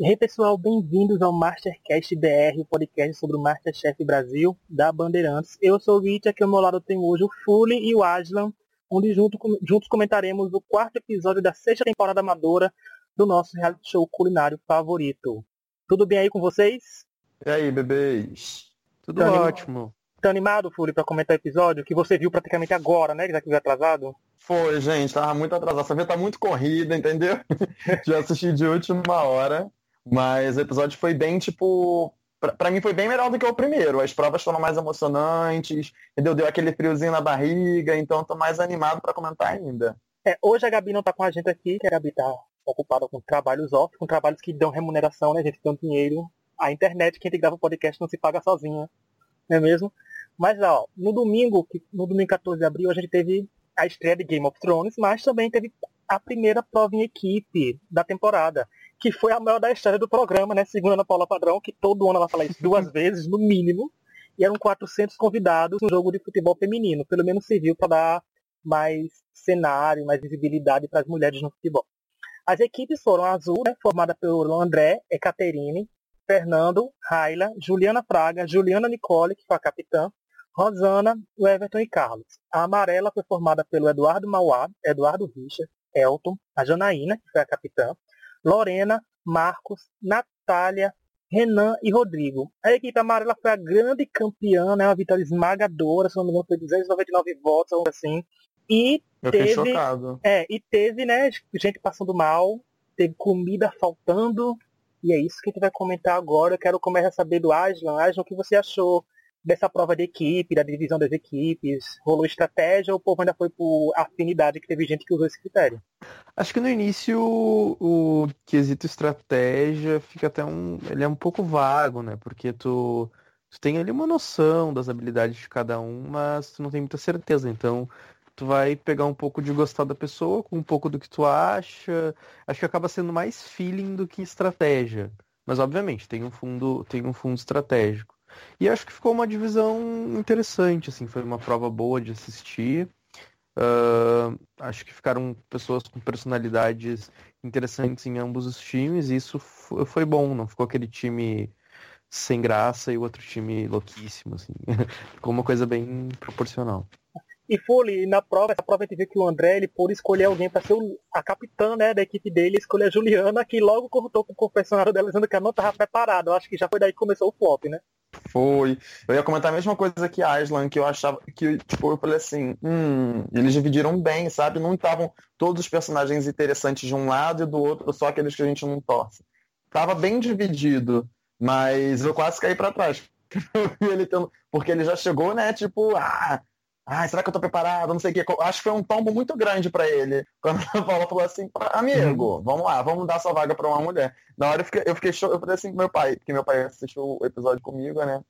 E aí pessoal, bem-vindos ao Mastercast BR, o podcast sobre o Masterchef Brasil da Bandeirantes. Eu sou o Vit, aqui ao meu lado tem hoje o Fully e o Aslan, onde junto, juntos comentaremos o quarto episódio da sexta temporada amadora do nosso reality show culinário favorito. Tudo bem aí com vocês? E aí, bebês? Tudo tá ótimo. Tá animado, Fully, pra comentar o episódio? Que você viu praticamente agora, né? Já que veio atrasado? Foi, gente, tava muito atrasado. Essa vez tá muito corrida, entendeu? Já assisti de última hora. Mas o episódio foi bem, tipo. Pra, mim foi bem melhor do que o primeiro. As provas foram mais emocionantes, entendeu? Deu aquele friozinho na barriga, então tô mais animado para comentar ainda. É, hoje a Gabi não tá com a gente aqui, que a Gabi tá ocupada com trabalhos off, com trabalhos que dão remuneração, né? A gente tem dinheiro. A internet, quem grava o podcast não se paga sozinha, não é mesmo? Mas ó, no domingo, no domingo 14 de abril, a gente teve a estreia de Game of Thrones, mas também teve a primeira prova em equipe da temporada que foi a maior da história do programa, né? Segundo a Ana Paula Padrão, que todo ano ela fala isso duas vezes, no mínimo. E eram 400 convidados no jogo de futebol feminino. Pelo menos serviu para dar mais cenário, mais visibilidade para as mulheres no futebol. As equipes foram a Azul, né, formada pelo André, Ecaterine, Fernando, Raila, Juliana Praga, Juliana Nicole, que foi a capitã, Rosana, o Everton e Carlos. A amarela foi formada pelo Eduardo Mauá, Eduardo Richard, Elton, a Janaína, que foi a capitã, Lorena, Marcos, Natália, Renan e Rodrigo. A equipe amarela foi a grande campeã, né? Uma vitória esmagadora, se não me engano, foi 299 votos, algo assim. E Eu teve, chocado. É, e teve, né, gente passando mal, teve comida faltando, e é isso que a gente vai comentar agora. Eu quero começar a saber do Aslan. Aslan, o que você achou dessa prova de equipe, da divisão das equipes? Rolou estratégia ou o povo ainda foi por afinidade que teve gente que usou esse critério? Acho que no início o, o quesito estratégia fica até um. ele é um pouco vago, né? Porque tu, tu tem ali uma noção das habilidades de cada um, mas tu não tem muita certeza. Então tu vai pegar um pouco de gostar da pessoa, com um pouco do que tu acha. Acho que acaba sendo mais feeling do que estratégia. Mas obviamente tem um fundo, tem um fundo estratégico. E acho que ficou uma divisão interessante, assim, foi uma prova boa de assistir. Uh, acho que ficaram pessoas com personalidades interessantes em ambos os times, e isso foi bom, não ficou aquele time sem graça e o outro time louquíssimo, assim. ficou uma coisa bem proporcional. E Foley, na prova, essa prova a gente viu que o André, ele pôde escolher alguém para ser o, a capitã né, da equipe dele, escolher a Juliana, que logo cortou com o confessionário dela dizendo que ela não estava preparada. Eu acho que já foi daí que começou o flop, né? Foi. Eu ia comentar a mesma coisa que Aslan, que eu achava que, tipo, eu falei assim, hum, eles dividiram bem, sabe? Não estavam todos os personagens interessantes de um lado e do outro, só aqueles que a gente não torce. Tava bem dividido, mas eu quase caí para trás. ele tendo... Porque ele já chegou, né, tipo, ah, ah, será que eu tô preparado? Não sei o que. Acho que foi um tombo muito grande para ele. Quando a Paula falou assim, amigo, uhum. vamos lá, vamos dar sua vaga para uma mulher. Na hora eu fiquei, eu fiquei show, eu falei assim com meu pai, porque meu pai assistiu o episódio comigo, né?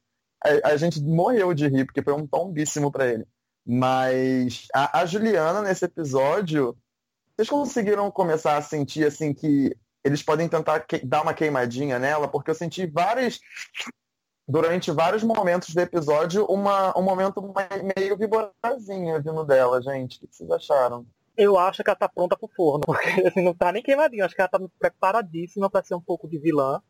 A, a gente morreu de rir, porque foi um tombíssimo para ele. Mas a, a, Juliana, nesse episódio, vocês conseguiram começar a sentir assim que eles podem tentar que, dar uma queimadinha nela? Porque eu senti várias durante vários momentos do episódio, uma, um momento meio viborazinha vindo dela, gente. O que vocês acharam? Eu acho que ela tá pronta pro forno, porque assim, não tá nem queimadinha. Acho que ela tá preparadíssima para ser um pouco de vilã.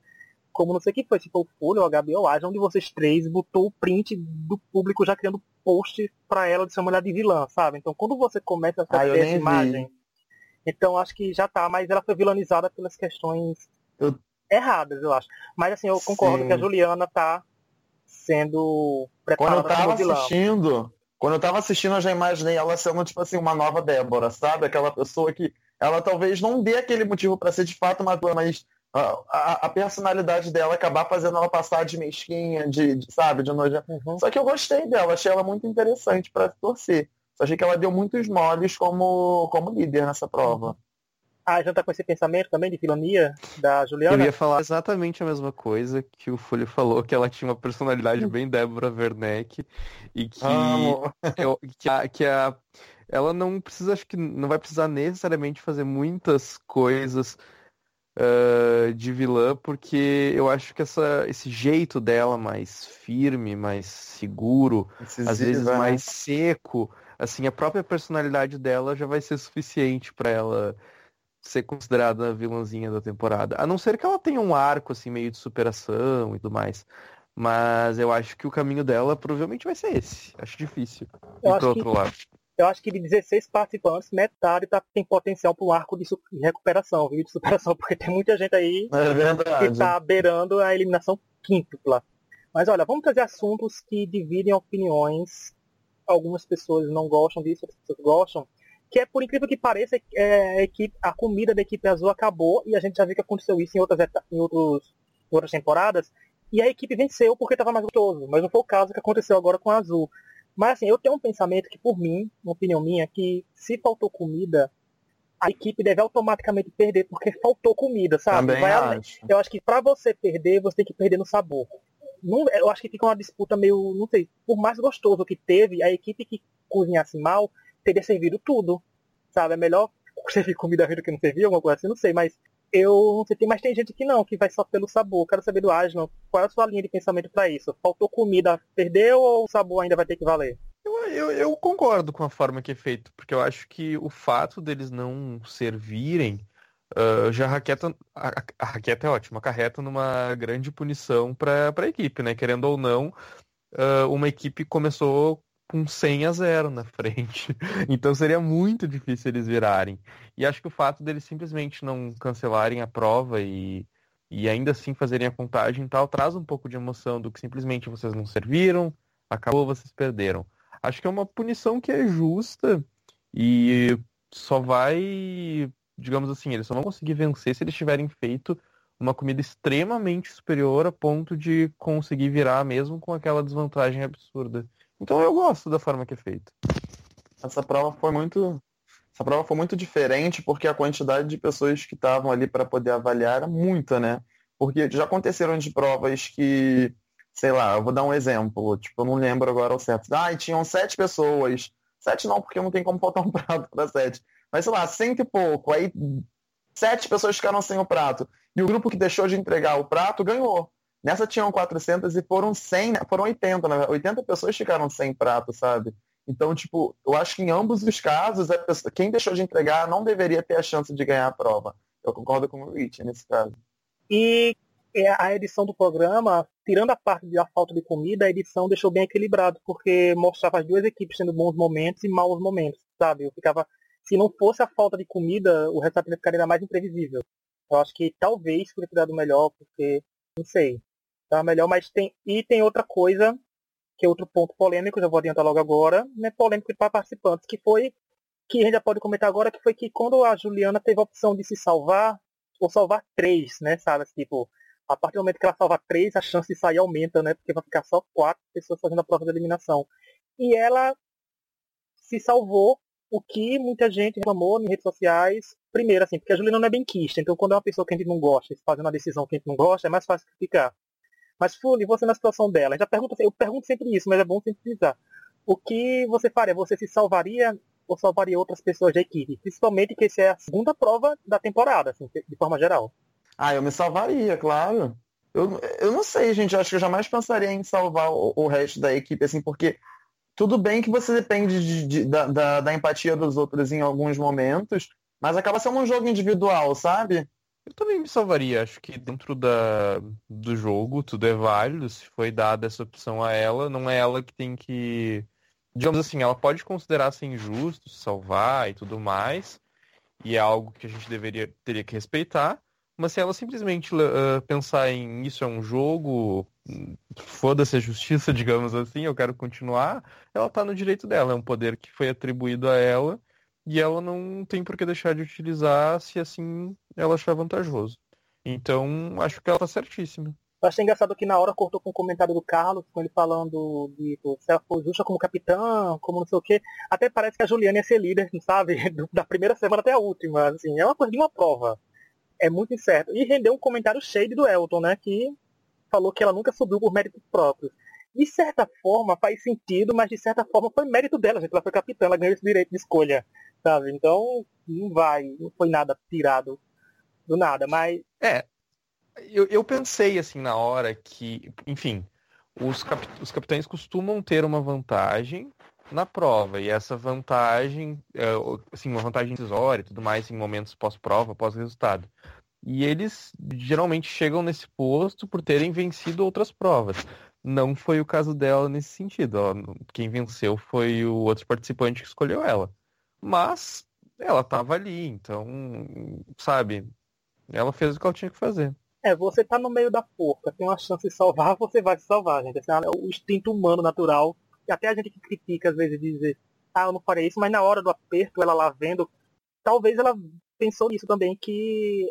Como não sei quem foi, se foi o Folha ou a Gabi ou um de vocês três botou o print do público já criando post para ela de ser uma mulher de vilã, sabe? Então quando você começa a ah, ter essa imagem, vi. então acho que já tá, mas ela foi vilanizada pelas questões eu... erradas, eu acho. Mas assim, eu concordo Sim. que a Juliana tá sendo preparada Quando eu tava assistindo, quando eu tava assistindo, eu já imaginei ela sendo, tipo assim, uma nova Débora, sabe? Aquela pessoa que ela talvez não dê aquele motivo para ser de fato uma mas a, a, a, personalidade dela acabar fazendo ela passar de mesquinha, de, de sabe, de noja. Uhum. Só que eu gostei dela, achei ela muito interessante para torcer. Só achei que ela deu muitos moles como, como líder nessa prova. Ah, já tá com esse pensamento também de filonia da Juliana? Eu ia falar exatamente a mesma coisa que o Folha falou, que ela tinha uma personalidade bem Débora Werneck e que, eu, que, a, que a, ela não precisa, acho que não vai precisar necessariamente fazer muitas coisas uh, de vilã, porque eu acho que essa, esse jeito dela mais firme, mais seguro, às vezes né? mais seco, assim, a própria personalidade dela já vai ser suficiente para ela ser considerada a vilãzinha da temporada. A não ser que ela tenha um arco assim meio de superação e tudo mais. Mas eu acho que o caminho dela provavelmente vai ser esse. Acho difícil. Eu acho outro que, lado. Eu acho que de 16 participantes, metade tá, tem potencial para um arco de, de, recuperação, viu? De superação, porque tem muita gente aí é que tá beirando a eliminação quíntupla. Mas olha, vamos trazer assuntos que dividem opiniões. Algumas pessoas não gostam disso, outras pessoas gostam que é por incrível que pareça, é, a, equipe, a comida da equipe azul acabou e a gente já viu que aconteceu isso em outras, em outros, em outras temporadas. E a equipe venceu porque estava mais gostoso, mas não foi o caso que aconteceu agora com a azul. Mas assim, eu tenho um pensamento que, por mim, uma opinião minha, que se faltou comida, a equipe deve automaticamente perder porque faltou comida, sabe? Também acho. Eu acho que para você perder, você tem que perder no sabor. Não, eu acho que fica uma disputa meio, não sei, por mais gostoso que teve, a equipe que cozinhasse mal teria servido tudo, sabe? É melhor servir comida do que não servir, alguma coisa assim, não sei, mas eu não sei, mas tem gente que não, que vai só pelo sabor. Quero saber do Aslan, qual é a sua linha de pensamento para isso? Faltou comida, perdeu ou o sabor ainda vai ter que valer? Eu, eu, eu, concordo com a forma que é feito, porque eu acho que o fato deles não servirem uh, já raqueta. A, a, raqueta é ótima, acarreta numa grande punição para a equipe, né? Querendo ou não, uh, uma equipe começou com 100 a 0 na frente. Então seria muito difícil eles virarem. E acho que o fato deles simplesmente não cancelarem a prova e, e ainda assim fazerem a contagem e tal, traz um pouco de emoção do que simplesmente vocês não serviram, acabou, vocês perderam. Acho que é uma punição que é justa e só vai, digamos assim, eles só vão conseguir vencer se eles tiverem feito uma comida extremamente superior a ponto de conseguir virar mesmo com aquela desvantagem absurda. Então eu gosto da forma que é feito. Essa prova foi muito. Essa prova foi muito diferente porque a quantidade de pessoas que estavam ali para poder avaliar era muita, né? Porque já aconteceram de provas que, sei lá, eu vou dar um exemplo, tipo, eu não lembro agora o certo. Ah, tinham sete pessoas. Sete não, porque não tem como faltar um prato para sete. Mas sei lá, cento e pouco. Aí sete pessoas ficaram sem o prato. E o grupo que deixou de entregar o prato ganhou. Nessa tinham 400 e foram 100, foram 80, né? 80 pessoas ficaram sem prato, sabe? Então, tipo, eu acho que em ambos os casos, pessoa, quem deixou de entregar não deveria ter a chance de ganhar a prova. Eu concordo com o Rich nesse caso. E a edição do programa, tirando a parte da falta de comida, a edição deixou bem equilibrado, porque mostrava as duas equipes tendo bons momentos e maus momentos, sabe? Eu ficava. Se não fosse a falta de comida, o resultado ficaria mais imprevisível. Eu acho que talvez poderia ter dado melhor, porque, não sei, tá melhor, mas tem e tem outra coisa que é outro ponto polêmico, já vou adiantar logo agora, né, polêmico para participantes, que foi que a gente já pode comentar agora, que foi que quando a Juliana teve a opção de se salvar, ou salvar três, né, sabe, tipo, a partir do momento que ela salva três, a chance de sair aumenta, né, porque vai ficar só quatro pessoas fazendo a prova de eliminação. E ela se salvou, o que muita gente reclamou em redes sociais, primeiro, assim, porque a Juliana não é bem quista, então quando é uma pessoa que a gente não gosta, fazendo uma decisão que a gente não gosta, é mais fácil criticar. Mas, Fully, você na situação dela, já pergunta, eu pergunto sempre isso, mas é bom sempre. O que você faria? Você se salvaria ou salvaria outras pessoas da equipe? Principalmente que essa é a segunda prova da temporada, assim, de forma geral. Ah, eu me salvaria, claro. Eu, eu não sei, gente. Eu acho que eu jamais pensaria em salvar o, o resto da equipe, assim, porque tudo bem que você depende de, de, da, da, da, empatia dos outros em alguns momentos, mas acaba sendo um jogo individual, sabe? Eu também me salvaria. Acho que dentro da, do jogo tudo é válido. Se foi dada essa opção a ela, não é ela que tem que. Digamos assim, ela pode considerar ser injusto, salvar e tudo mais. E é algo que a gente deveria teria que respeitar. Mas se ela simplesmente uh, pensar em isso é um jogo, foda-se a justiça, digamos assim, eu quero continuar, ela tá no direito dela. É um poder que foi atribuído a ela e ela não tem por que deixar de utilizar se assim ela achar vantajoso. Então, acho que ela tá certíssima. Eu achei engraçado que na hora cortou com um comentário do Carlos, com ele falando de se ela for justa como capitã, como não sei o quê. Até parece que a Juliana ia ser líder, sabe? Da primeira semana até a última. Assim, é uma coisa de uma prova. É muito incerto. E rendeu um comentário cheio do Elton, né? Que falou que ela nunca subiu por méritos próprios. De certa forma faz sentido, mas de certa forma foi mérito dela, gente. Ela foi capitã, ela ganhou esse direito de escolha sabe? Então, não vai, não foi nada tirado do nada, mas. É. Eu, eu pensei assim na hora que, enfim, os, cap, os capitães costumam ter uma vantagem na prova. E essa vantagem, é, assim, uma vantagem decisória e tudo mais em momentos pós-prova, pós-resultado. E eles geralmente chegam nesse posto por terem vencido outras provas. Não foi o caso dela nesse sentido. Ó. Quem venceu foi o outro participante que escolheu ela. Mas ela estava ali, então, sabe, ela fez o que ela tinha que fazer. É, você tá no meio da porca, tem uma chance de salvar, você vai se salvar, gente. Esse é o instinto humano natural. E até a gente que critica às vezes dizer, ah, eu não faria isso, mas na hora do aperto, ela lá vendo, talvez ela pensou nisso também, que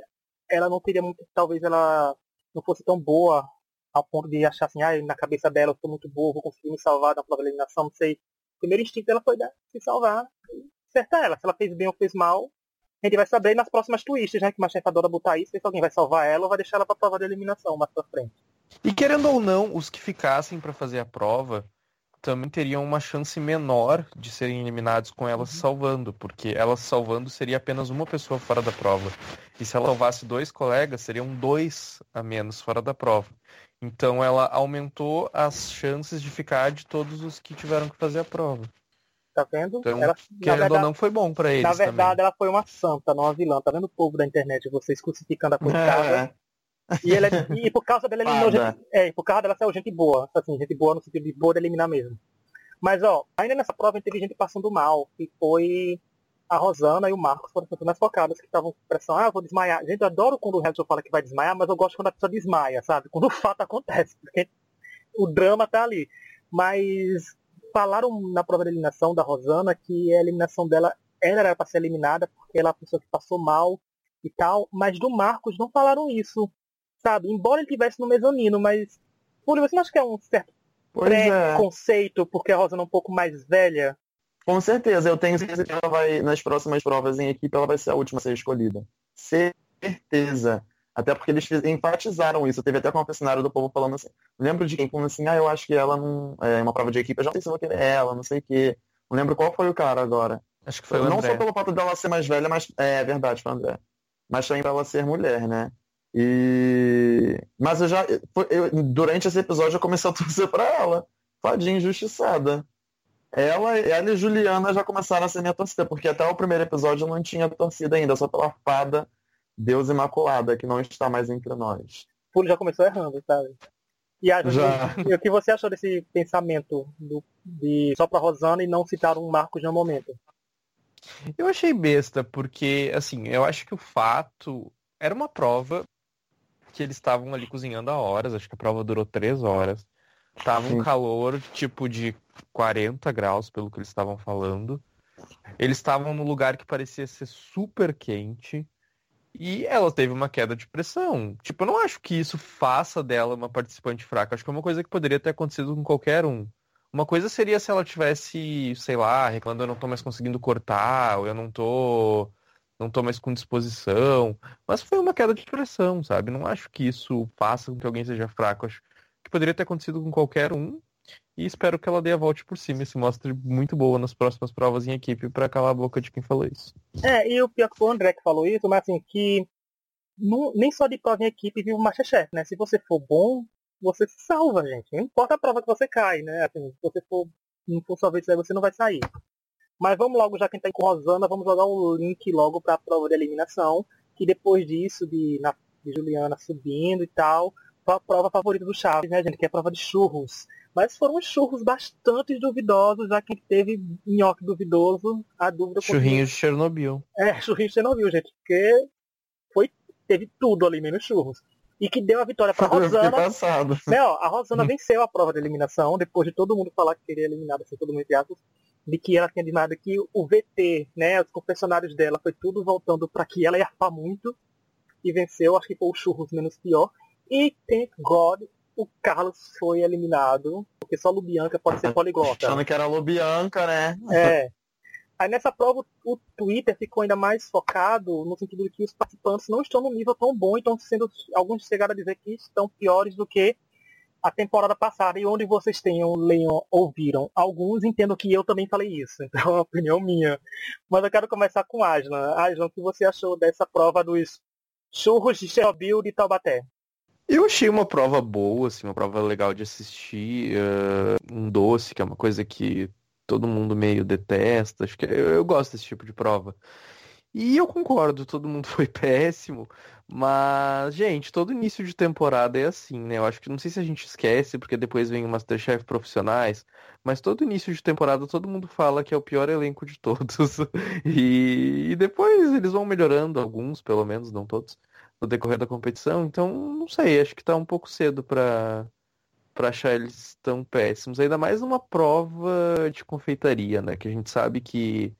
ela não teria muito, talvez ela não fosse tão boa ao ponto de achar assim, ah, na cabeça dela eu sou muito boa, vou conseguir me salvar da de eliminação, não sei. O primeiro instinto dela foi se salvar acertar ela. Se ela fez bem ou fez mal, a gente vai saber nas próximas twists, né? Que mais adora botar isso, se alguém vai salvar ela ou vai deixar ela pra prova de eliminação mais pra frente. E querendo ou não, os que ficassem para fazer a prova também teriam uma chance menor de serem eliminados com ela uhum. salvando, porque ela salvando seria apenas uma pessoa fora da prova. E se ela salvasse dois colegas, seriam dois a menos fora da prova. Então ela aumentou as chances de ficar de todos os que tiveram que fazer a prova. Tá vendo? Então, ela, querendo verdade, ou não, foi bom para eles. Na verdade, também. ela foi uma santa, não uma vilã. Tá vendo o povo da internet, vocês crucificando a coitada? É. E, ela, é, e por causa dela eliminou gente. É, por causa dela ser gente boa. Assim, gente boa no sentido de boa de eliminar mesmo. Mas ó, ainda nessa prova teve gente passando mal, que foi a Rosana e o Marcos foram as mais focadas, que estavam com pressão, ah, eu vou desmaiar. Gente, eu adoro quando o Hamilton fala que vai desmaiar, mas eu gosto quando a pessoa desmaia, sabe? Quando o fato acontece, porque o drama tá ali. Mas falaram na prova de eliminação da Rosana que a eliminação dela ela era para ser eliminada porque ela é a pessoa que passou mal e tal, mas do Marcos não falaram isso sabe? Embora ele tivesse no mezanino, mas. Por você não acha que é um certo é. preconceito, é. porque a Rosana é um pouco mais velha? Com certeza, eu tenho certeza que ela vai, nas próximas provas em equipe, ela vai ser a última a ser escolhida. Certeza. Até porque eles enfatizaram isso. Teve até confessionário do povo falando assim. Lembro de quem falando assim, ah, eu acho que ela não. É uma prova de equipe, eu já não sei se eu vou querer ela, não sei o quê. Não lembro qual foi o cara agora. Acho que foi o Não André. só pelo fato dela ser mais velha, mas. É verdade, foi o André. Mas também pra ela ser mulher, né? E... Mas eu já. Eu, durante esse episódio eu comecei a torcer pra ela. Fadinha injustiçada. Ela, ela e Juliana já começaram a ser minha torcida, porque até o primeiro episódio eu não tinha torcida ainda, só pela fada Deus Imaculada, que não está mais entre nós. Pulo já começou errando, sabe? E a, já. E, o que você achou desse pensamento do, de só pra Rosana e não citar um Marcos no momento? Eu achei besta, porque, assim, eu acho que o fato. Era uma prova que eles estavam ali cozinhando há horas, acho que a prova durou três horas. Tava um calor tipo de 40 graus, pelo que eles estavam falando. Eles estavam num lugar que parecia ser super quente. E ela teve uma queda de pressão. Tipo, eu não acho que isso faça dela uma participante fraca. Acho que é uma coisa que poderia ter acontecido com qualquer um. Uma coisa seria se ela tivesse, sei lá, reclamando eu não tô mais conseguindo cortar, ou eu não tô não tô mais com disposição. Mas foi uma queda de pressão, sabe? Não acho que isso faça com que alguém seja fraco. Acho que poderia ter acontecido com qualquer um. E espero que ela dê a volta por cima e se mostre muito boa nas próximas provas em equipe para calar a boca de quem falou isso. É, e o pior que foi o André que falou isso, mas assim, que não, nem só de prova em equipe vive o Masterchef, né? Se você for bom, você se salva, gente. Não importa a prova que você cai, né? Assim, se você for, não for sua vez, você não vai sair. Mas vamos logo, já que a gente tá com Rosana, vamos jogar um link logo para a prova de eliminação. Que depois disso, de, na, de Juliana subindo e tal, a prova favorita do Chaves, né, gente? Que é a prova de churros. Mas foram churros bastante duvidosos, já que teve nhoque duvidoso, a dúvida... Churrinho de Chernobyl. É, churrinho de Chernobyl, gente. Porque foi, teve tudo ali, menos churros. E que deu a vitória pra Rosana. Passado. Né, ó, a Rosana venceu a prova de eliminação, depois de todo mundo falar que seria eliminada, assim, todo mundo entre aspas de que ela tinha demais que o VT, né, os confessionários dela foi tudo voltando para que ela ia muito e venceu, acho que foi o Churros menos pior. E thank God, o Carlos foi eliminado, porque só Lubianca pode ser poliglota. Achando que era Lubianca, né? É. Aí nessa prova o Twitter ficou ainda mais focado no sentido de que os participantes não estão no nível tão bom, então sendo alguns chegaram a dizer que estão piores do que a temporada passada e onde vocês tenham, leiam, ouviram alguns, entendo que eu também falei isso, então é uma opinião minha. Mas eu quero começar com Aslan. Aslan, o que você achou dessa prova dos churros de Chernobyl de Taubaté? Eu achei uma prova boa, assim, uma prova legal de assistir, uh, um doce, que é uma coisa que todo mundo meio detesta. Acho que eu, eu gosto desse tipo de prova. E eu concordo, todo mundo foi péssimo. Mas, gente, todo início de temporada é assim, né? Eu acho que não sei se a gente esquece, porque depois vem o Masterchef profissionais, mas todo início de temporada todo mundo fala que é o pior elenco de todos. E, e depois eles vão melhorando, alguns, pelo menos, não todos, no decorrer da competição. Então, não sei, acho que tá um pouco cedo pra, pra achar eles tão péssimos. Ainda mais numa prova de confeitaria, né? Que a gente sabe que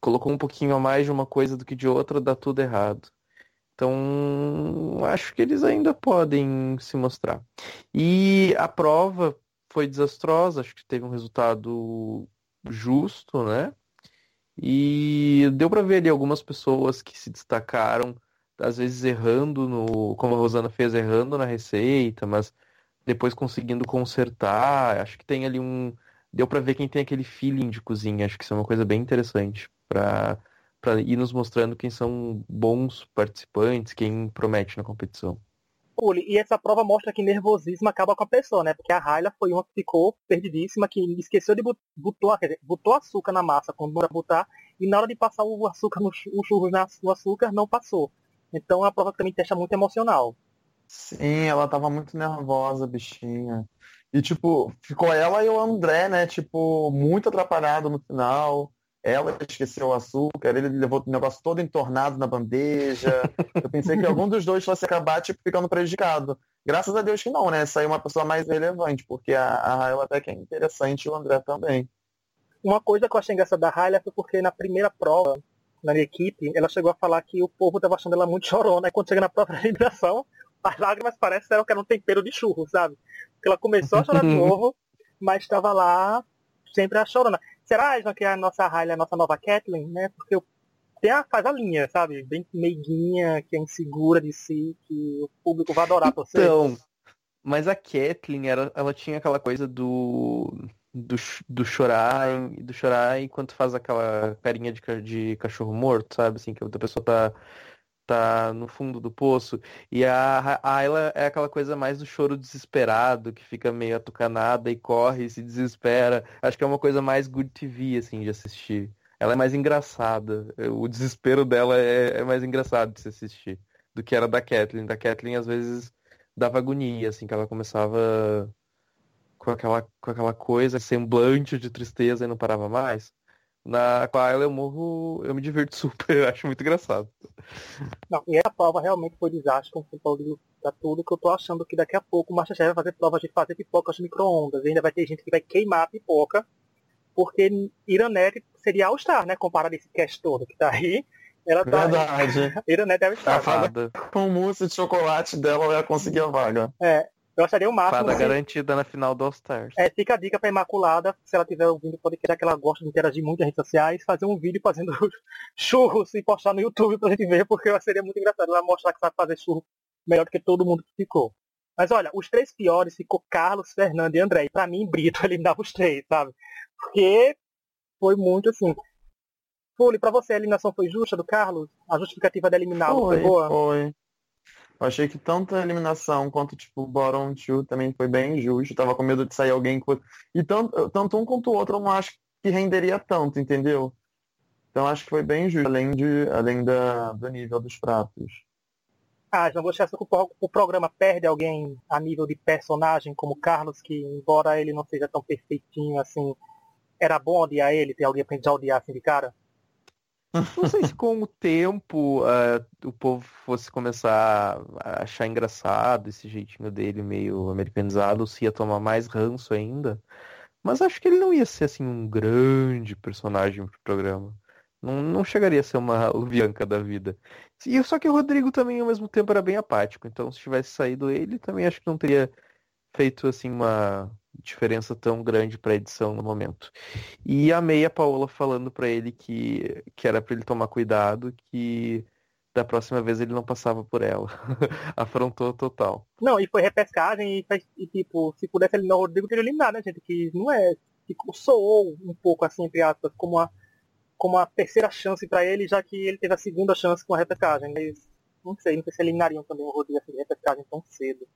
colocou um pouquinho a mais de uma coisa do que de outra, dá tudo errado. Então, acho que eles ainda podem se mostrar. E a prova foi desastrosa, acho que teve um resultado justo, né? E deu para ver ali algumas pessoas que se destacaram, às vezes errando no, como a Rosana fez, errando na receita, mas depois conseguindo consertar. Acho que tem ali um, deu para ver quem tem aquele feeling de cozinha. Acho que isso é uma coisa bem interessante para para ir nos mostrando quem são bons participantes, quem promete na competição. E essa prova mostra que nervosismo acaba com a pessoa, né? Porque a Raila foi uma que ficou perdidíssima, que esqueceu de botou, botou açúcar na massa quando não era botar, e na hora de passar o açúcar no o churros no açúcar, não passou. Então é uma prova que também testa muito emocional. Sim, ela tava muito nervosa, bichinha. E tipo, ficou ela e o André, né? Tipo, muito atrapalhado no final. Ela esqueceu o açúcar, ele levou o negócio todo entornado na bandeja. Eu pensei que algum dos dois fosse acabar, tipo, ficando prejudicado. Graças a Deus que não, né? Saiu uma pessoa mais relevante, porque a, a Raila até que é interessante e o André também. Uma coisa que eu achei engraçada da Raila foi porque na primeira prova, na minha equipe, ela chegou a falar que o povo estava achando ela muito chorona. E quando chega na de eliminação, as lágrimas parecem que era um tempero de churro, sabe? Porque ela começou a chorar de novo, mas estava lá sempre a chorona. Será, que a nossa Riley é a nossa nova Kathleen, né? Porque tem a, faz a linha, sabe? Bem meiguinha, que é insegura de si, que o público vai adorar você. Então, mas a Kathleen, era, ela tinha aquela coisa do, do, do chorar, do chorar enquanto faz aquela carinha de, de cachorro morto, sabe? Assim, que a outra pessoa tá tá no fundo do poço. E a Ayla é aquela coisa mais do choro desesperado, que fica meio atucanada e corre e se desespera. Acho que é uma coisa mais good TV, assim, de assistir. Ela é mais engraçada. O desespero dela é, é mais engraçado de se assistir do que era da Kathleen. Da Kathleen, às vezes, dava agonia, assim, que ela começava com aquela, com aquela coisa, semblante de tristeza e não parava mais. Na qual eu morro, eu me divirto super, eu acho muito engraçado. Não, e essa prova realmente foi desastre, como você falou da tudo, que eu tô achando que daqui a pouco o Masterchef vai fazer provas de fazer pipocas de micro-ondas. Ainda vai ter gente que vai queimar a pipoca, porque Iranete seria All-Star, né? Comparado a esse cast todo que tá aí. Ela tá. Verdade. Iranete deve estar. Com mousse de chocolate dela, ela ia conseguir a vaga. É, eu acharia o máximo. Fada se... garantida na final do All-Stars. É, fica a dica pra Imaculada, se ela tiver ouvindo o podcast, que ela gosta de interagir muito nas redes sociais, fazer um vídeo fazendo churros e postar no YouTube pra gente ver, porque seria muito engraçado ela mostrar que sabe fazer churro melhor do que todo mundo que ficou. Mas olha, os três piores ficou Carlos, Fernando e André. E pra mim, Brito eliminava os três, sabe? Porque foi muito assim. Fuli, pra você a eliminação foi justa do Carlos? A justificativa de eliminá-lo foi, foi boa? Foi. Eu achei que tanto a eliminação quanto, tipo, o bottom two também foi bem justo. Eu tava com medo de sair alguém. E tanto, tanto um quanto o outro eu não acho que renderia tanto, entendeu? Então acho que foi bem justo, além, de, além da, do nível dos pratos. Ah, você acha que o, programa perde alguém a nível de personagem, como Carlos, que embora ele não seja tão perfeitinho assim, era bom odiar ele? Tem alguém pra gente odiar assim de cara? Não sei se com o tempo uh, o povo fosse começar a achar engraçado esse jeitinho dele meio americanizado, se ia tomar mais ranço ainda. Mas acho que ele não ia ser assim um grande personagem pro programa. Não, não chegaria a ser uma Lubianca da vida. E só que o Rodrigo também ao mesmo tempo era bem apático. Então se tivesse saído ele, também acho que não teria feito assim uma diferença tão grande para a edição no momento. E amei a Paola falando para ele que, que era para ele tomar cuidado, que da próxima vez ele não passava por ela. Afrontou total. Não, e foi repescagem e, e tipo, se pudesse eliminar o Rodrigo, teria eliminado, né, gente? Que não é. Que soou um pouco assim, entre aspas, como a, como a terceira chance para ele, já que ele teve a segunda chance com a repescagem. Mas não sei, não sei se eliminariam também o Rodrigo assim, de repescagem tão cedo.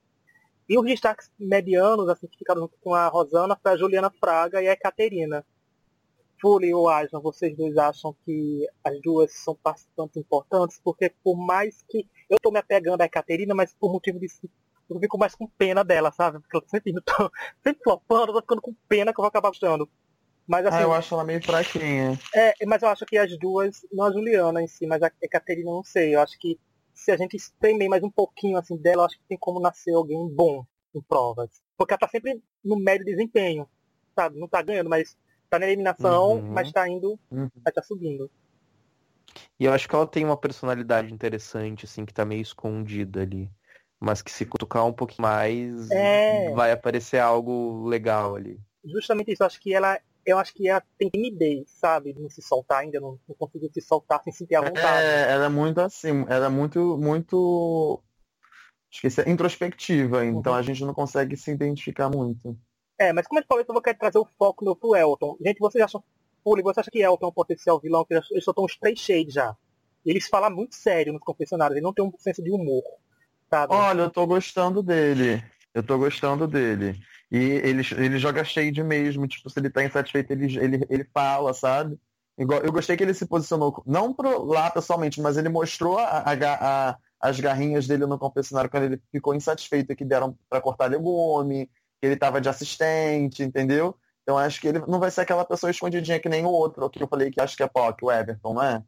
E os destaques medianos, assim, que ficaram com a Rosana, foi a Juliana Fraga e a Caterina. Fully ou Aslan, vocês dois acham que as duas são participantes importantes? Porque por mais que eu tô me apegando à Caterina, mas por motivo de eu fico mais com pena dela, sabe? Porque eu sempre, tô, sempre flopando, eu tô ficando com pena que eu vou acabar gostando. Mas, assim, ah, eu acho ela meio fraquinha. É, mas eu acho que as duas, não a Juliana em si, mas a Caterina não sei. Eu acho que se a gente espremer mais um pouquinho assim dela, eu acho que tem como nascer alguém bom em provas. Porque ela tá sempre no médio desempenho, sabe? Não tá ganhando, mas tá na eliminação, uhum. mas tá indo, uhum. mas tá subindo. E eu acho que ela tem uma personalidade interessante, assim, que tá meio escondida ali. Mas que se cutucar um pouquinho mais, é... vai aparecer algo legal ali. Justamente isso, eu acho que ela. Eu acho que ela tem timidez, sabe? De não se soltar ainda, não, não conseguiu se soltar sem sentir a é, vontade. É, ela é muito assim, ela é muito, muito. Esqueci, é introspectiva, então uhum. a gente não consegue se identificar muito. É, mas como eu falei, eu vou querer trazer o foco no pro Elton. Gente, vocês acham. Puli, você acha que Elton é um potencial vilão? Que eles só estão uns três shades já. Eles falam muito sério nos confessionários, ele não tem um senso de humor. Sabe? Olha, eu tô gostando dele. Eu tô gostando dele. E ele, ele joga shade mesmo, tipo, se ele tá insatisfeito, ele, ele, ele fala, sabe? Eu gostei que ele se posicionou, não pro, lá pessoalmente, mas ele mostrou a, a, a, as garrinhas dele no confessionário quando ele ficou insatisfeito que deram para cortar legume, que ele tava de assistente, entendeu? Então acho que ele não vai ser aquela pessoa escondidinha que nem o outro, que eu falei que acho que é POC, o Everton, não é?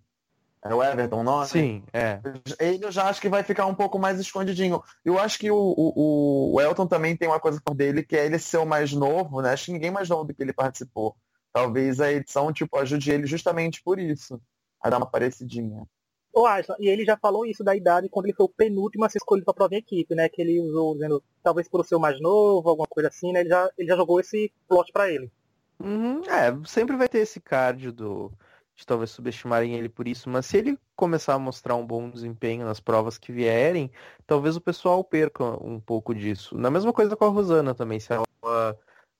É o Everton, não? Sim, é. Ele eu já acho que vai ficar um pouco mais escondidinho. Eu acho que o, o, o Elton também tem uma coisa dele, que é ele ser o mais novo, né? Acho que ninguém mais novo do que ele participou. Talvez a edição, tipo, ajude ele justamente por isso. A dar uma parecidinha. Ô, Aslan, e ele já falou isso da idade quando ele foi o penúltimo a ser escolhido para a própria equipe, né? Que ele usou, dizendo, talvez por ser o mais novo, alguma coisa assim, né? Ele já, ele já jogou esse plot para ele. Uhum, é, sempre vai ter esse card do, de talvez subestimarem ele por isso, mas se ele começar a mostrar um bom desempenho nas provas que vierem, talvez o pessoal perca um pouco disso. Na mesma coisa com a Rosana também, se ela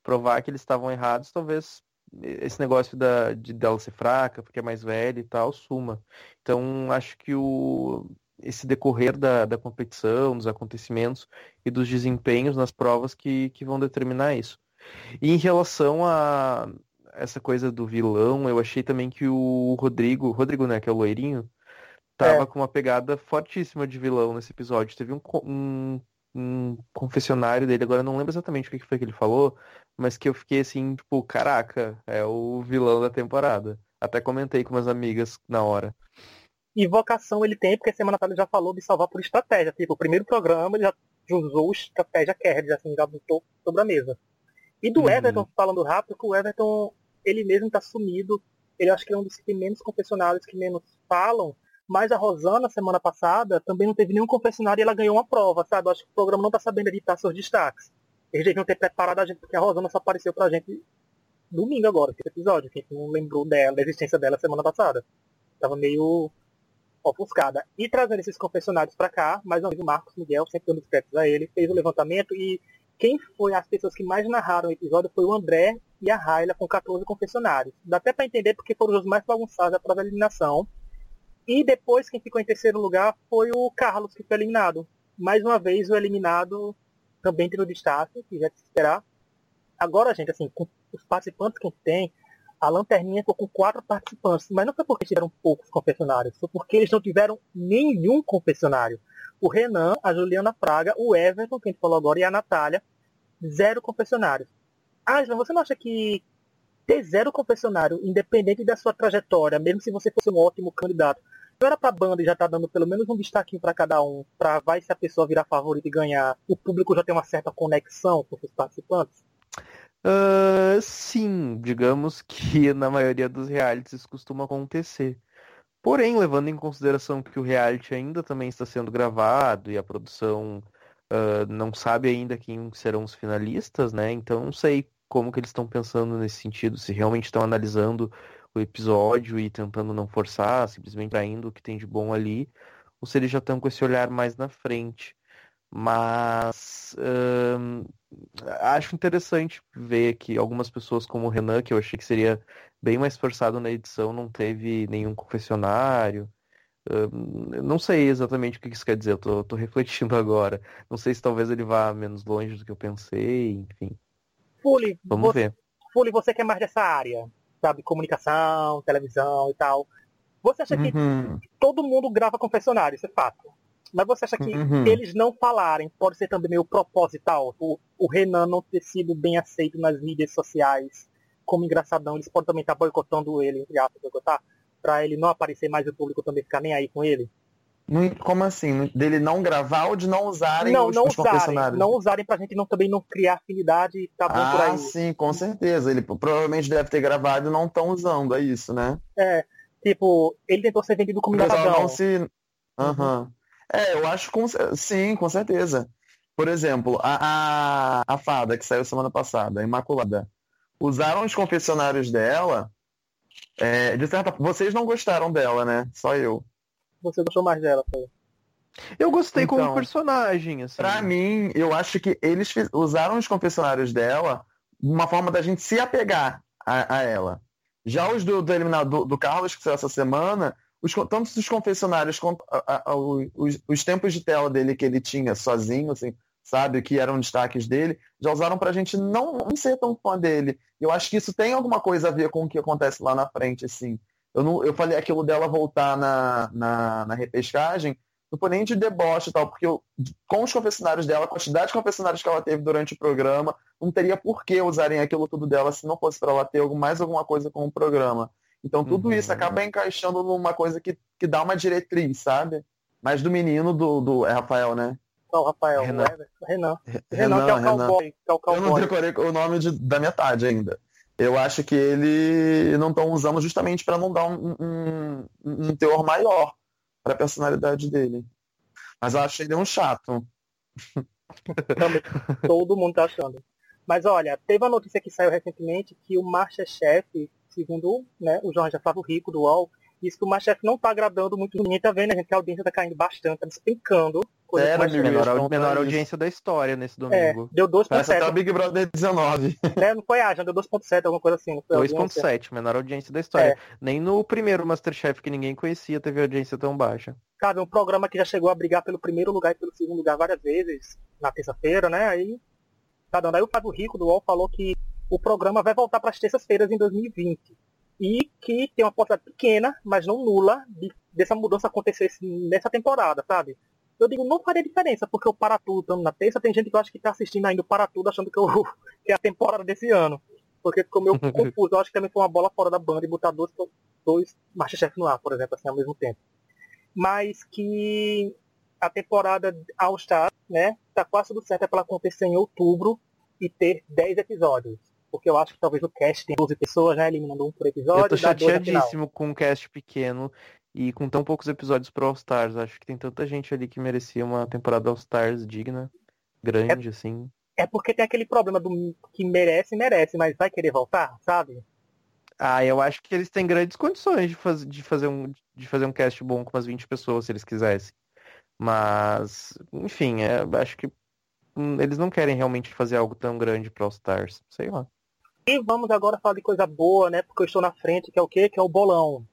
provar que eles estavam errados, talvez esse negócio da, de dela ser fraca, porque é mais velha e tal, suma. Então, acho que o, esse decorrer da, da competição, dos acontecimentos e dos desempenhos nas provas que, que vão determinar isso. E em relação a essa coisa do vilão, eu achei também que o Rodrigo, Rodrigo, né, que é o loirinho, tava é. com uma pegada fortíssima de vilão nesse episódio. Teve um, um, um confessionário dele, agora não lembro exatamente o que foi que ele falou, mas que eu fiquei assim, tipo, caraca, é o vilão da temporada. Até comentei com umas amigas na hora. E vocação ele tem, porque semana passada ele já falou de salvar por estratégia. Tipo, o primeiro programa ele já usou estratégia Kerd, assim, já botou sobre a mesa. E do uhum. Everton, falando rápido, que o Everton, ele mesmo tá sumido. Ele acho que é um dos que tem menos confessionários, que menos falam. Mas a Rosana, semana passada, também não teve nenhum confessionário e ela ganhou uma prova, sabe? Eu acho que o programa não tá sabendo editar seus destaques. Eles deviam ter preparado a gente, porque a Rosana só apareceu pra gente domingo agora, esse episódio. Quem não lembrou dela, da existência dela semana passada. Tava meio ofuscada. E trazendo esses confessionários para cá, mais uma vez o Marcos Miguel, sempre dando créditos a ele, fez o levantamento e quem foi as pessoas que mais narraram o episódio foi o André e a Raila com 14 confessionários. Dá até para entender porque foram os mais bagunçados da prova eliminação. E depois quem ficou em terceiro lugar foi o Carlos, que foi eliminado. Mais uma vez o eliminado também tendo destaque, que já se esperar. Agora, gente, assim, com os participantes que tem, a lanterninha ficou com quatro participantes, mas não foi porque tiveram poucos confessionários, foi porque eles não tiveram nenhum confessionário. O Renan, a Juliana Fraga, o Everton, que a gente falou agora, e a Natália, zero confessionários. Aslan, você não acha que ter zero confessionário, independente da sua trajetória, mesmo se você fosse um ótimo candidato, não era pra banda e já tá dando pelo menos um destaquinho para cada um, pra vai se a pessoa virar favorita e ganhar, o público já tem uma certa conexão com os participantes? Uh, sim, digamos que na maioria dos realities isso costuma acontecer. Porém, levando em consideração que o reality ainda também está sendo gravado e a produção uh, não sabe ainda quem serão os finalistas, né? Então não sei como que eles estão pensando nesse sentido, se realmente estão analisando o episódio e tentando não forçar, simplesmente traindo o que tem de bom ali, ou se eles já estão com esse olhar mais na frente. Mas acho interessante ver que algumas pessoas como o Renan, que eu achei que seria bem mais forçado na edição, não teve nenhum confessionário. Não sei exatamente o que isso quer dizer, eu tô, tô refletindo agora. Não sei se talvez ele vá menos longe do que eu pensei, enfim. Fully, Vamos você, ver. Fully, você que é mais dessa área, sabe, comunicação, televisão e tal. Você acha que Uhum. todo mundo grava confessionário, isso é fato. Mas você acha que Uhum. eles não falarem pode ser também meio proposital? O, o Renan não ter sido bem aceito nas mídias sociais como engraçadão, eles podem também estar boicotando ele, entre aspas, boicotar, pra ele não aparecer mais e o público também ficar nem aí com ele? Como assim? Dele não gravar ou de não usarem não, os, não os usarem, confessionários? não usarem pra gente não, também não criar afinidade e tá bom por Ah, aí. sim, com certeza. Ele provavelmente deve ter gravado e não estão usando, é isso, né? É, tipo, ele tentou ser vendido como engraçadão. não se. Aham. É, eu acho com... sim, com certeza. Por exemplo, a, a, a fada que saiu semana passada, a Imaculada. Usaram os confessionários dela. é, de certa Vocês não gostaram dela, né? Só eu. Você gostou mais dela, foi? Eu gostei como Então, personagem, assim. Pra mim, eu acho que eles usaram os confessionários dela uma forma da gente se apegar a, a ela. Já os do, do eliminador do Carlos, que saiu essa semana, os, tanto os confessionários quanto a- a- os, os tempos de tela dele que ele tinha sozinho, assim, sabe, que eram destaques dele, já usaram pra gente não, não ser tão fã dele. Eu acho que isso tem alguma coisa a ver com o que acontece lá na frente, assim. Eu, não, eu falei aquilo dela voltar na, na, na repescagem, não foi nem de deboche e tal, porque eu, com os confessionários dela, a quantidade de confessionários que ela teve durante o programa, não teria por que usarem aquilo tudo dela se não fosse para ela ter mais alguma coisa com o programa. Então tudo Uhum. isso acaba encaixando numa coisa que, que dá uma diretriz, sabe? Mas do menino, do, do é Rafael, né? O Rafael, Renan. o Everton, Renan. Re- Renan, que é o cowboy, é o Eu não cowboy. decorei o nome de- da metade ainda. Eu acho que ele não estão usando justamente para não dar um, um, um teor maior para a personalidade dele. Mas eu achei ele um chato. Também, todo mundo tá achando. Mas olha, teve uma notícia que saiu recentemente que o Masterchef, segundo né, o Jorge Flávio Rico do UOL, disse que o Masterchef não tá agradando muito ninguém, tá vendo, né, gente, que a audiência tá caindo bastante, tá despencando. Coisa amigo? Menor, menor isso. audiência da história nesse É, domingo. deu Parece até o 2.7, Big Brother 19. né? Não foi a já deu 2.7, alguma coisa assim. Não foi alguma coisa. 2.7, menor audiência da história. É. Nem no primeiro Masterchef que ninguém conhecia teve audiência tão baixa. Sabe, um programa que já chegou a brigar pelo primeiro lugar e pelo segundo lugar várias vezes na terça-feira, né? Aí tá dando. Aí o Fábio Rico do UOL falou que o programa vai voltar para as terças-feiras em 2020. E que tem uma possibilidade pequena, mas não nula, de, dessa mudança acontecer nessa temporada, sabe? Eu digo, não faria diferença, porque o Para Tudo estando na terça, tem gente que eu acho que tá assistindo ainda o Para Tudo achando que, eu, que é a temporada desse ano. Porque ficou meio confuso. Eu acho que também foi uma bola fora da banda e botar dois, dois Masterchef no ar, por exemplo, assim, ao mesmo tempo mas que a temporada All Star, né, tá quase tudo certo é para ela acontecer em outubro e ter 10 episódios. Porque eu acho que talvez o cast tem 12 pessoas, né, eliminando um por episódio. eu tô chateadíssimo com um cast pequeno e com tão poucos episódios pro All Stars. Acho que tem tanta gente ali que merecia uma temporada All Stars digna, grande, assim. É porque tem aquele problema do que merece, merece, mas vai querer voltar, sabe? Ah, eu acho que eles têm grandes condições de, faz, de, fazer um, de fazer um cast bom com umas 20 pessoas, se eles quisessem. Mas, enfim, é, acho que hum, eles não querem realmente fazer algo tão grande pro All Stars. Sei lá. E vamos agora falar de coisa boa, né? Porque eu estou na frente, que é o quê? Que é o bolão.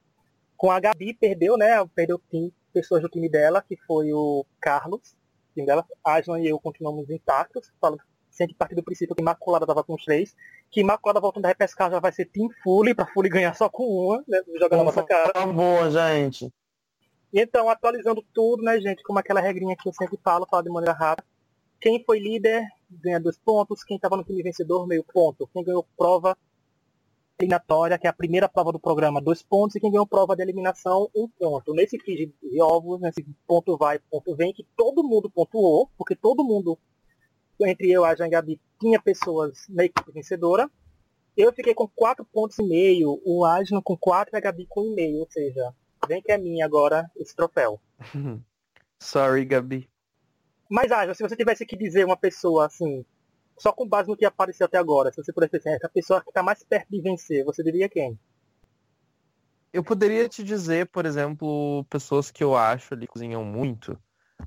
Com a Gabi perdeu, né? Perdeu time, pessoas do time dela, que foi o Carlos, o time dela, Aslan e eu continuamos intactos, falando sempre partir do princípio que Imaculada tava com os três, que Imaculada voltando da repescar já vai ser Team Fully, pra Fully ganhar só com uma, né? Jogando na nossa cara. Por favor, gente. Então, atualizando tudo, né, gente, como aquela regrinha que eu sempre falo, falo de maneira rápida. Quem foi líder ganha dois pontos, quem estava no time vencedor, meio ponto. Quem ganhou prova eliminatória, que é a primeira prova do programa, dois pontos, e quem ganhou prova de eliminação, um ponto. Nesse feed de ovos, nesse ponto vai, ponto vem, que todo mundo pontuou, porque todo mundo, entre eu, e a Gabi, tinha pessoas na equipe vencedora. Eu fiquei com quatro pontos e meio, o Asno com quatro e a Gabi com um meio, ou seja, vem que é minha agora esse troféu. Sorry, Gabi. Mas, Asno, se você tivesse que dizer uma pessoa assim, só com base no que apareceu até agora, se você pudesse dizer essa pessoa que está mais perto de vencer, você diria quem? Eu poderia te dizer, por exemplo, pessoas que eu acho ali cozinham muito,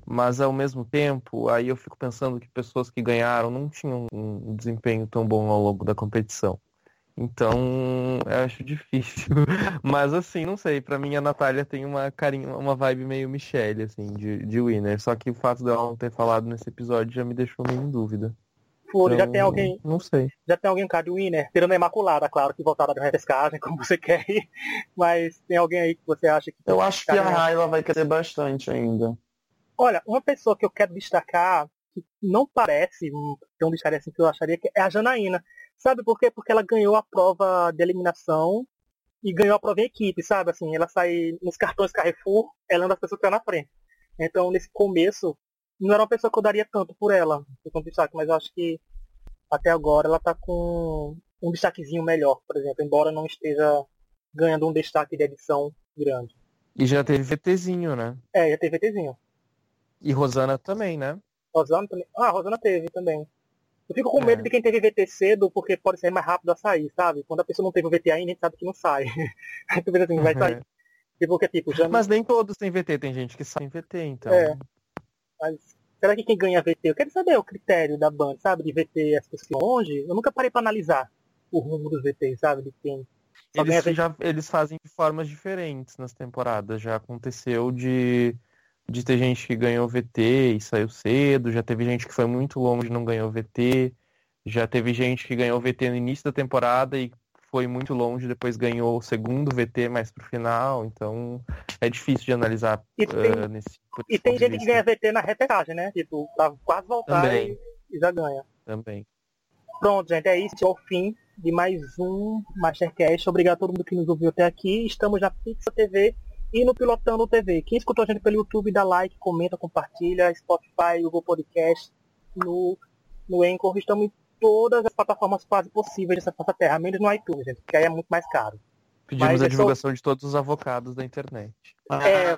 mas ao mesmo tempo, aí eu fico pensando que pessoas que ganharam não tinham um desempenho tão bom ao longo da competição. Então, eu acho difícil. Mas assim, não sei, pra mim a Natália tem uma carinha, uma vibe meio Michelle, assim, de, de winner. Só que o fato dela não ter falado nesse episódio já me deixou meio em dúvida. Fúria, Então, já tem alguém, Não sei. já tem alguém cá de Winner, tirando a Imaculada, claro, que voltaram da repescagem, como você quer ir. Mas tem alguém aí que você acha que. Eu acho que Cara, a Raila vai crescer bastante ainda. Olha, uma pessoa que eu quero destacar, que não parece ter um destaque assim que eu acharia, que é a Janaína. Sabe por quê? Porque ela ganhou a prova de eliminação e ganhou a prova em equipe, sabe? Assim, ela sai nos cartões Carrefour, ela é uma das pessoas que tá na frente. Então, nesse começo, não era uma pessoa que eu daria tanto por ela, por destaque, mas eu acho que até agora ela tá com um destaquezinho melhor, por exemplo, embora não esteja ganhando um destaque de edição grande. E já teve VTzinho, né? É, já teve VTzinho. E Rosana também, né? Rosana também. Ah, Rosana teve também. Eu fico com É. medo de quem teve VT cedo, porque pode ser mais rápido a sair, sabe? Quando a pessoa não teve o VT ainda, a gente sabe que não sai. Aí tu pensa assim, vai sair. E porque, tipo, já Mas nem todos têm VT, tem gente que sai em VT, então. É. Mas será que quem ganha VT? Eu quero saber o critério da banda, sabe? De VT as pessoas que longe. Eu nunca parei pra analisar o rumo dos VT, sabe? De quem. Eles, VT. já, eles fazem de formas diferentes nas temporadas. Já aconteceu de, de ter gente que ganhou VT e saiu cedo, já teve gente que foi muito longe e não ganhou VT, já teve gente que ganhou VT no início da temporada e foi muito longe, depois ganhou o segundo VT mais pro final, então é difícil de analisar E tem, eh, nesse por e tem gente que ganha VT na repescagem, né? Tipo, pra quase voltar e, e já ganha. também. Pronto, gente, é isso. É o fim de mais um Mastercast. Obrigado a todo mundo que nos ouviu até aqui. Estamos na Pixel TV e no Pilotando TV. Quem escutou a gente pelo YouTube, dá like, comenta, compartilha. Spotify, Google Podcast, no, no Anchor. Estamos em todas as plataformas quase possíveis dessa nossa terra, menos no iTunes, gente, porque aí é muito mais caro. Pedimos Mas a é divulgação de todos os avocados da internet. É,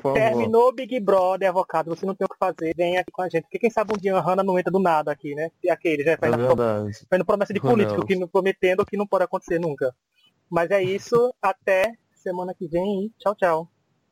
favor. terminou Big Brother, avocado, você não tem o que fazer, vem aqui com a gente. Porque quem sabe um dia a Hannah não entra do nada aqui, né? E aquele, já vai É verdade. Foi no promessa de político, que não prometendo que não pode acontecer nunca. Mas é isso, até semana que vem e tchau, tchau.